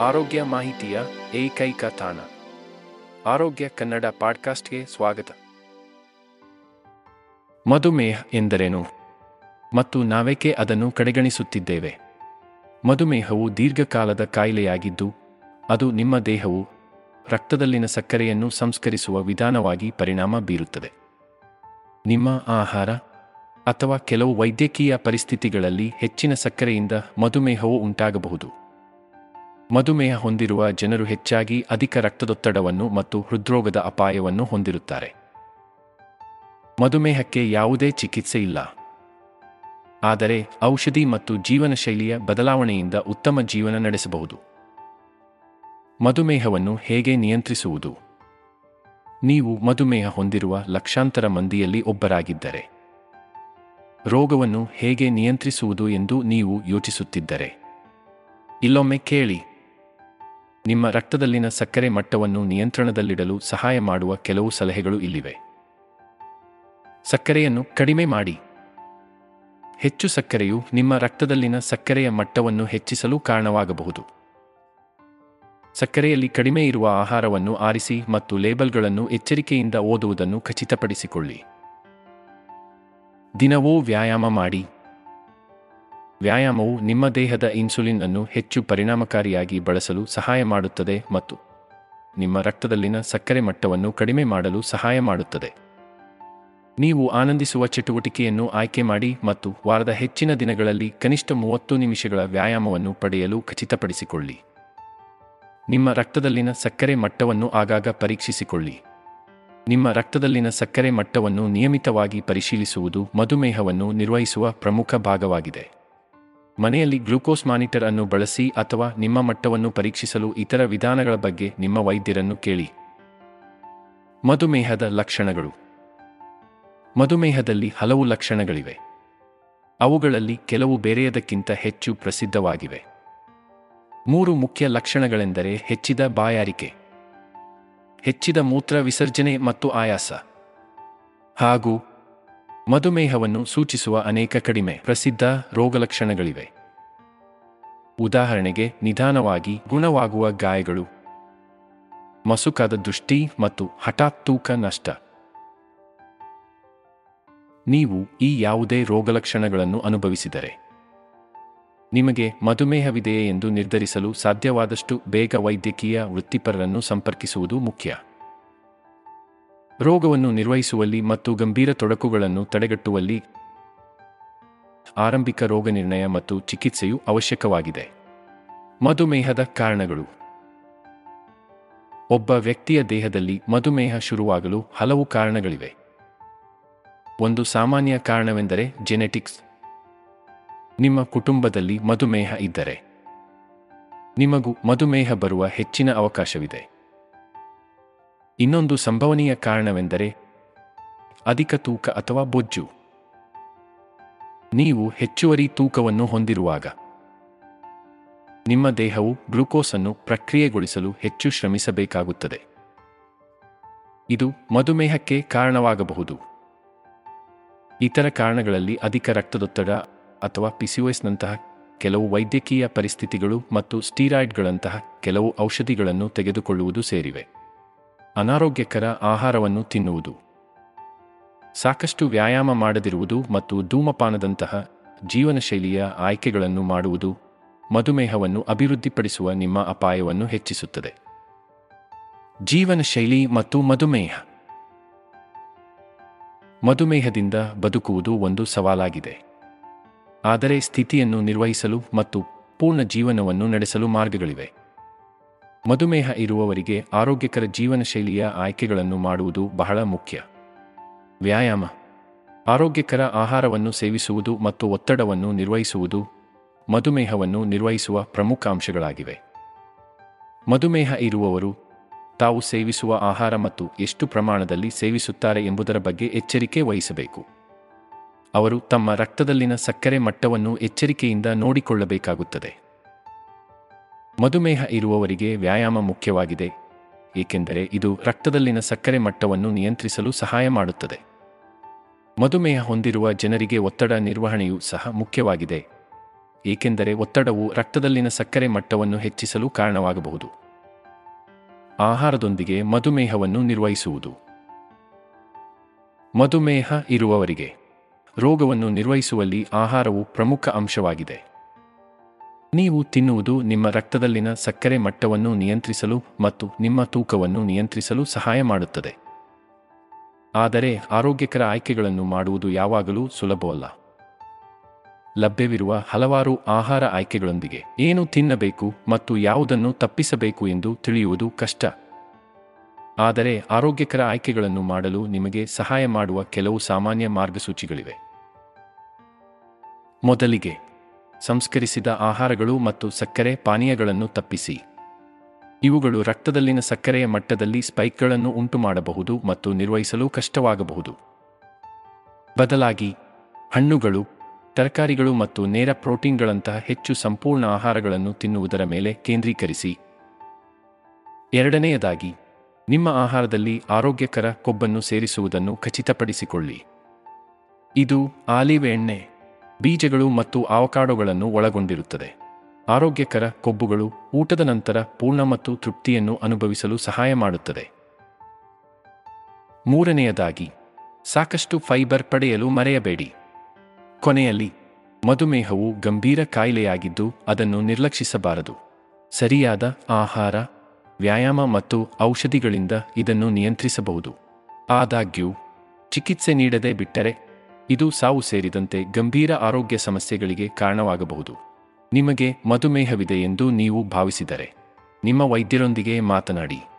ಆರೋಗ್ಯ ಮಾಹಿತಿಯ ಏಕೈಕ ತಾಣ. ಆರೋಗ್ಯ ಕನ್ನಡ ಪಾಡ್ಕಾಸ್ಟ್ಗೆ ಸ್ವಾಗತ. ಮಧುಮೇಹ ಎಂದರೇನು? ಮತ್ತು ನಾವೇಕೆ ಅದನ್ನು ಕಡೆಗಣಿಸುತ್ತಿದ್ದೇವೆ? ಮಧುಮೇಹವು ದೀರ್ಘಕಾಲದ ಕಾಯಿಲೆಯಾಗಿದ್ದು, ಅದು ನಿಮ್ಮ ದೇಹವು ರಕ್ತದಲ್ಲಿನ ಸಕ್ಕರೆಯನ್ನು ಸಂಸ್ಕರಿಸುವ ವಿಧಾನವಾಗಿ ಪರಿಣಾಮ ಬೀರುತ್ತದೆ. ನಿಮ್ಮ ಆಹಾರ ಅಥವಾ ಕೆಲವು ವೈದ್ಯಕೀಯ ಪರಿಸ್ಥಿತಿಗಳಲ್ಲಿ ಹೆಚ್ಚಿನ ಸಕ್ಕರೆಯಿಂದ ಮಧುಮೇಹವು ಉಂಟಾಗಬಹುದು. ಮಧುಮೇಹ ಹೊಂದಿರುವ ಜನರು ಹೆಚ್ಚಾಗಿ ಅಧಿಕ ರಕ್ತದೊತ್ತಡವನ್ನು ಮತ್ತು ಹೃದ್ರೋಗದ ಅಪಾಯವನ್ನು ಹೊಂದಿರುತ್ತಾರೆ. ಮಧುಮೇಹಕ್ಕೆ ಯಾವುದೇ ಚಿಕಿತ್ಸೆ ಇಲ್ಲ. ಆದರೆ ಔಷಧಿ ಮತ್ತು ಜೀವನ ಶೈಲಿಯ ಬದಲಾವಣೆಯಿಂದ ಉತ್ತಮ ಜೀವನ ನಡೆಸಬಹುದು. ಮಧುಮೇಹವನ್ನು ಹೇಗೆ ನಿಯಂತ್ರಿಸುವುದು? ನೀವು ಮಧುಮೇಹ ಹೊಂದಿರುವ ಲಕ್ಷಾಂತರ ಮಂದಿಯಲ್ಲಿ ಒಬ್ಬರಾಗಿದ್ದರೆ. ರೋಗವನ್ನು ಹೇಗೆ ನಿಯಂತ್ರಿಸುವುದು ಎಂದು ನೀವು ಯೋಚಿಸುತ್ತಿದ್ದರೆ. ಇಲ್ಲೊಮ್ಮೆ ಕೇಳಿ. ನಿಮ್ಮ ರಕ್ತದಲ್ಲಿನ ಸಕ್ಕರೆ ಮಟ್ಟವನ್ನು ನಿಯಂತ್ರಣದಲ್ಲಿಡಲು ಸಹಾಯ ಮಾಡುವ ಕೆಲವು ಸಲಹೆಗಳು ಇಲ್ಲಿವೆ. ಸಕ್ಕರೆಯನ್ನು ಕಡಿಮೆ ಮಾಡಿ. ಹೆಚ್ಚು ಸಕ್ಕರೆಯು ನಿಮ್ಮ ರಕ್ತದಲ್ಲಿನ ಸಕ್ಕರೆಯ ಮಟ್ಟವನ್ನು ಹೆಚ್ಚಿಸಲು ಕಾರಣವಾಗಬಹುದು. ಸಕ್ಕರೆಯಲ್ಲಿ ಕಡಿಮೆ ಇರುವ ಆಹಾರವನ್ನು ಆರಿಸಿ ಮತ್ತು ಲೇಬಲ್ಗಳನ್ನು ಎಚ್ಚರಿಕೆಯಿಂದ ಓದುವುದನ್ನು ಖಚಿತಪಡಿಸಿಕೊಳ್ಳಿ. ದಿನವೂ ವ್ಯಾಯಾಮ ಮಾಡಿ. ವ್ಯಾಯಾಮವು ನಿಮ್ಮ ದೇಹದ ಇನ್ಸುಲಿನ್ ಅನ್ನು ಹೆಚ್ಚು ಪರಿಣಾಮಕಾರಿಯಾಗಿ ಬಳಸಲು ಸಹಾಯ ಮಾಡುತ್ತದೆ ಮತ್ತು ನಿಮ್ಮ ರಕ್ತದಲ್ಲಿನ ಸಕ್ಕರೆ ಮಟ್ಟವನ್ನು ಕಡಿಮೆ ಮಾಡಲು ಸಹಾಯ ಮಾಡುತ್ತದೆ. ನೀವು ಆನಂದಿಸುವ ಚಟುವಟಿಕೆಯನ್ನು ಆಯ್ಕೆ ಮಾಡಿ ಮತ್ತು ವಾರದ ಹೆಚ್ಚಿನ ದಿನಗಳಲ್ಲಿ ಕನಿಷ್ಠ ಮೂವತ್ತು ನಿಮಿಷಗಳ ವ್ಯಾಯಾಮವನ್ನು ಪಡೆಯಲು ಖಚಿತಪಡಿಸಿಕೊಳ್ಳಿ. ನಿಮ್ಮ ರಕ್ತದಲ್ಲಿನ ಸಕ್ಕರೆ ಮಟ್ಟವನ್ನು ಆಗಾಗ ಪರೀಕ್ಷಿಸಿಕೊಳ್ಳಿ. ನಿಮ್ಮ ರಕ್ತದಲ್ಲಿನ ಸಕ್ಕರೆ ಮಟ್ಟವನ್ನು ನಿಯಮಿತವಾಗಿ ಪರಿಶೀಲಿಸುವುದು ಮಧುಮೇಹವನ್ನು ನಿರ್ವಹಿಸುವ ಪ್ರಮುಖ ಭಾಗವಾಗಿದೆ. ಮನೆಯಲ್ಲಿ ಗ್ಲೂಕೋಸ್ ಮಾನಿಟರ್ ಅನ್ನು ಬಳಸಿ ಅಥವಾ ನಿಮ್ಮ ಮಟ್ಟವನ್ನು ಪರೀಕ್ಷಿಸಲು ಇತರ ವಿಧಾನಗಳ ಬಗ್ಗೆ ನಿಮ್ಮ ವೈದ್ಯರನ್ನು ಕೇಳಿ. ಮಧುಮೇಹದ ಲಕ್ಷಣಗಳು. ಮಧುಮೇಹದಲ್ಲಿ ಹಲವು ಲಕ್ಷಣಗಳಿವೆ. ಅವುಗಳಲ್ಲಿ ಕೆಲವು ಬೇರೆಯದಕ್ಕಿಂತ ಹೆಚ್ಚು ಪ್ರಸಿದ್ಧವಾಗಿವೆ. ಮೂರು ಮುಖ್ಯ ಲಕ್ಷಣಗಳೆಂದರೆ ಹೆಚ್ಚಿದ ಬಾಯಾರಿಕೆ, ಹೆಚ್ಚಿದ ಮೂತ್ರ ವಿಸರ್ಜನೆ ಮತ್ತು ಆಯಾಸ, ಹಾಗೂ ಮಧುಮೇಹವನ್ನು ಸೂಚಿಸುವ ಅನೇಕ ಕಡಿಮೆ ಪ್ರಸಿದ್ಧ ರೋಗಲಕ್ಷಣಗಳಿವೆ. ಉದಾಹರಣೆಗೆ, ನಿಧಾನವಾಗಿ ಗುಣವಾಗುವ ಗಾಯಗಳು, ಮಸುಕಾದ ದೃಷ್ಟಿ ಮತ್ತು ಹಠಾತ್ ತೂಕ ನಷ್ಟ. ನೀವು ಈ ಯಾವುದೇ ರೋಗಲಕ್ಷಣಗಳನ್ನು ಅನುಭವಿಸಿದರೆ, ನಿಮಗೆ ಮಧುಮೇಹವಿದೆಯೇ ಎಂದು ನಿರ್ಧರಿಸಲು ಸಾಧ್ಯವಾದಷ್ಟು ಬೇಗ ವೈದ್ಯಕೀಯ ವೃತ್ತಿಪರರನ್ನು ಸಂಪರ್ಕಿಸುವುದು ಮುಖ್ಯ. ರೋಗವನ್ನು ನಿರ್ವಹಿಸುವಲ್ಲಿ ಮತ್ತು ಗಂಭೀರ ತೊಡಕುಗಳನ್ನು ತಡೆಗಟ್ಟುವಲ್ಲಿ ಆರಂಭಿಕ ರೋಗನಿರ್ಣಯ ಮತ್ತು ಚಿಕಿತ್ಸೆಯು ಅವಶ್ಯಕವಾಗಿದೆ. ಮಧುಮೇಹದ ಕಾರಣಗಳು. ಒಬ್ಬ ವ್ಯಕ್ತಿಯ ದೇಹದಲ್ಲಿ ಮಧುಮೇಹ ಶುರುವಾಗಲು ಹಲವು ಕಾರಣಗಳಿವೆ. ಒಂದು ಸಾಮಾನ್ಯ ಕಾರಣವೆಂದರೆ ಜೆನೆಟಿಕ್ಸ್ ನಿಮ್ಮ ಕುಟುಂಬದಲ್ಲಿ ಮಧುಮೇಹ ಇದ್ದರೆ. ನಿಮಗೂ ಮಧುಮೇಹ ಬರುವ ಹೆಚ್ಚಿನ ಅವಕಾಶವಿದೆ. ಇನ್ನೊಂದು ಸಂಭವನೀಯ ಕಾರಣವೆಂದರೆ ಅಧಿಕ ತೂಕ ಅಥವಾ ಬೊಜ್ಜು. ನೀವು ಹೆಚ್ಚುವರಿ ತೂಕವನ್ನು ಹೊಂದಿರುವಾಗ ನಿಮ್ಮ ದೇಹವು ಗ್ಲುಕೋಸ್ ಅನ್ನು ಪ್ರಕ್ರಿಯೆಗೊಳಿಸಲು ಹೆಚ್ಚು ಶ್ರಮಿಸಬೇಕಾಗುತ್ತದೆ. ಇದು ಮಧುಮೇಹಕ್ಕೆ ಕಾರಣವಾಗಬಹುದು. ಇತರ ಕಾರಣಗಳಲ್ಲಿ ಅಧಿಕ ರಕ್ತದೊತ್ತಡ ಅಥವಾ ಪಿಸಿಒಎಸ್ನಂತಹ ಕೆಲವು ವೈದ್ಯಕೀಯ ಪರಿಸ್ಥಿತಿಗಳು ಮತ್ತು ಸ್ಟೀರಾಯ್ಡ್ಗಳಂತಹ ಕೆಲವು ಔಷಧಿಗಳನ್ನು ತೆಗೆದುಕೊಳ್ಳುವುದು ಸೇರಿವೆ. ಅನಾರೋಗ್ಯಕರ ಆಹಾರವನ್ನು ತಿನ್ನುವುದು. ಸಾಕಷ್ಟು ವ್ಯಾಯಾಮ ಮಾಡದಿರುವುದು ಮತ್ತು ಧೂಮಪಾನದಂತಹ ಜೀವನ ಶೈಲಿಯ ಆಯ್ಕೆಗಳನ್ನು ಮಾಡುವುದು ಮಧುಮೇಹವನ್ನು ಅಭಿವೃದ್ಧಿಪಡಿಸುವ ನಿಮ್ಮ ಅಪಾಯವನ್ನು ಹೆಚ್ಚಿಸುತ್ತದೆ. ಜೀವನ ಶೈಲಿ ಮತ್ತು ಮಧುಮೇಹ. ಮಧುಮೇಹದಿಂದ ಬದುಕುವುದು ಒಂದು ಸವಾಲಾಗಿದೆ. ಆದರೆ ಸ್ಥಿತಿಯನ್ನು ನಿರ್ವಹಿಸಲು ಮತ್ತು ಪೂರ್ಣ ಜೀವನವನ್ನು ನಡೆಸಲು ಮಾರ್ಗಗಳಿವೆ. ಮಧುಮೇಹ ಇರುವವರಿಗೆ ಆರೋಗ್ಯಕರ ಜೀವನ ಶೈಲಿಯ ಆಯ್ಕೆಗಳನ್ನು ಮಾಡುವುದು ಬಹಳ ಮುಖ್ಯ. ವ್ಯಾಯಾಮ. ಆರೋಗ್ಯಕರ ಆಹಾರವನ್ನು ಸೇವಿಸುವುದು ಮತ್ತು ಒತ್ತಡವನ್ನು ನಿರ್ವಹಿಸುವುದು ಮಧುಮೇಹವನ್ನು ನಿರ್ವಹಿಸುವ ಪ್ರಮುಖ ಅಂಶಗಳಾಗಿವೆ ಮಧುಮೇಹ ಇರುವವರು ತಾವು ಸೇವಿಸುವ ಆಹಾರ ಮತ್ತು ಎಷ್ಟು ಪ್ರಮಾಣದಲ್ಲಿ ಸೇವಿಸುತ್ತಾರೆ ಎಂಬುದರ ಬಗ್ಗೆ ಎಚ್ಚರಿಕೆ ವಹಿಸಬೇಕು. ಅವರು ತಮ್ಮ ರಕ್ತದಲ್ಲಿನ ಸಕ್ಕರೆ ಮಟ್ಟವನ್ನು ಎಚ್ಚರಿಕೆಯಿಂದ ನೋಡಿಕೊಳ್ಳಬೇಕಾಗುತ್ತದೆ. ಮಧುಮೇಹ ಇರುವವರಿಗೆ ವ್ಯಾಯಾಮ ಮುಖ್ಯವಾಗಿದೆ, ಏಕೆಂದರೆ ಇದು ರಕ್ತದಲ್ಲಿನ ಸಕ್ಕರೆ ಮಟ್ಟವನ್ನು ನಿಯಂತ್ರಿಸಲು ಸಹಾಯ ಮಾಡುತ್ತದೆ. ಮಧುಮೇಹ ಹೊಂದಿರುವ ಜನರಿಗೆ ಒತ್ತಡ ನಿರ್ವಹಣೆಯೂ ಸಹ ಮುಖ್ಯವಾಗಿದೆ, ಏಕೆಂದರೆ ಒತ್ತಡವು ರಕ್ತದಲ್ಲಿನ ಸಕ್ಕರೆ ಮಟ್ಟವನ್ನು ಹೆಚ್ಚಿಸಲು ಕಾರಣವಾಗಬಹುದು. ಆಹಾರದೊಂದಿಗೆ ಮಧುಮೇಹವನ್ನು ನಿರ್ವಹಿಸುವುದು. ಮಧುಮೇಹ ಇರುವವರಿಗೆ ರೋಗವನ್ನು ನಿರ್ವಹಿಸುವಲ್ಲಿ ಆಹಾರವು ಪ್ರಮುಖ ಅಂಶವಾಗಿದೆ. ನೀವು ತಿನ್ನುವುದು ನಿಮ್ಮ ರಕ್ತದಲ್ಲಿನ ಸಕ್ಕರೆ ಮಟ್ಟವನ್ನು ನಿಯಂತ್ರಿಸಲು ಮತ್ತು ನಿಮ್ಮ ತೂಕವನ್ನು ನಿಯಂತ್ರಿಸಲು ಸಹಾಯ ಮಾಡುತ್ತದೆ. ಆದರೆ ಆರೋಗ್ಯಕರ ಆಯ್ಕೆಗಳನ್ನು ಮಾಡುವುದು ಯಾವಾಗಲೂ ಸುಲಭವಲ್ಲ. ಲಭ್ಯವಿರುವ ಹಲವಾರು ಆಹಾರ ಆಯ್ಕೆಗಳೊಂದಿಗೆ ಏನು ತಿನ್ನಬೇಕು ಮತ್ತು ಯಾವುದನ್ನು ತಪ್ಪಿಸಬೇಕು ಎಂದು ತಿಳಿಯುವುದು ಕಷ್ಟ. ಆದರೆ ಆರೋಗ್ಯಕರ ಆಯ್ಕೆಗಳನ್ನು ಮಾಡಲು ನಿಮಗೆ ಸಹಾಯ ಮಾಡುವ ಕೆಲವು ಸಾಮಾನ್ಯ ಮಾರ್ಗಸೂಚಿಗಳಿವೆ. ಮೊದಲಿಗೆ ಸಂಸ್ಕರಿಸಿದ ಆಹಾರಗಳು ಮತ್ತು ಸಕ್ಕರೆ ಪಾನೀಯಗಳನ್ನು ತಪ್ಪಿಸಿ. ಇವುಗಳು ರಕ್ತದಲ್ಲಿನ ಸಕ್ಕರೆಯ ಮಟ್ಟದಲ್ಲಿ ಸ್ಪೈಕ್ಗಳನ್ನು ಉಂಟುಮಾಡಬಹುದು ಮತ್ತು ನಿರ್ವಹಿಸಲು ಕಷ್ಟವಾಗಬಹುದು. ಬದಲಾಗಿ, ಹಣ್ಣುಗಳು, ತರಕಾರಿಗಳು ಮತ್ತು ನೇರ ಪ್ರೋಟೀನ್ಗಳಂತಹ ಹೆಚ್ಚು ಸಂಪೂರ್ಣ ಆಹಾರಗಳನ್ನು ತಿನ್ನುವುದರ ಮೇಲೆ ಕೇಂದ್ರೀಕರಿಸಿ. ಎರಡನೆಯದಾಗಿ, ನಿಮ್ಮ ಆಹಾರದಲ್ಲಿ ಆರೋಗ್ಯಕರ ಕೊಬ್ಬನ್ನು ಸೇರಿಸುವುದನ್ನು ಖಚಿತಪಡಿಸಿಕೊಳ್ಳಿ. ಇದು ಆಲಿವ್ ಎಣ್ಣೆ. ಬೀಜಗಳು ಮತ್ತು ಆವಕಾಡೋಗಳನ್ನು ಒಳಗೊಂಡಿರುತ್ತದೆ. ಆರೋಗ್ಯಕರ ಕೊಬ್ಬುಗಳು ಊಟದ ನಂತರ ಪೂರ್ಣ ಮತ್ತು ತೃಪ್ತಿಯನ್ನು ಅನುಭವಿಸಲು ಸಹಾಯ ಮಾಡುತ್ತದೆ. ಮೂರನೆಯದಾಗಿ, ಸಾಕಷ್ಟು ಫೈಬರ್ ಪಡೆಯಲು ಮರೆಯಬೇಡಿ. ಕೊನೆಯಲ್ಲಿ, ಮಧುಮೇಹವು ಗಂಭೀರ ಕಾಯಿಲೆಯಾಗಿದ್ದು ಅದನ್ನು ನಿರ್ಲಕ್ಷಿಸಬಾರದು. ಸರಿಯಾದ ಆಹಾರ, ವ್ಯಾಯಾಮ ಮತ್ತು ಔಷಧಿಗಳಿಂದ ಇದನ್ನು ನಿಯಂತ್ರಿಸಬಹುದು. ಆದಾಗ್ಯೂ, ಚಿಕಿತ್ಸೆ ನೀಡದೆ ಬಿಟ್ಟರೆ ಇದು ಸಾವು ಸೇರಿದಂತೆ ಗಂಭೀರ ಆರೋಗ್ಯ ಸಮಸ್ಯೆಗಳಿಗೆ ಕಾರಣವಾಗಬಹುದು. ನಿಮಗೆ ಮಧುಮೇಹವಿದೆ ಎಂದು ನೀವು ಭಾವಿಸಿದರೆ, ನಿಮ್ಮ ವೈದ್ಯರೊಂದಿಗೆ ಮಾತನಾಡಿ.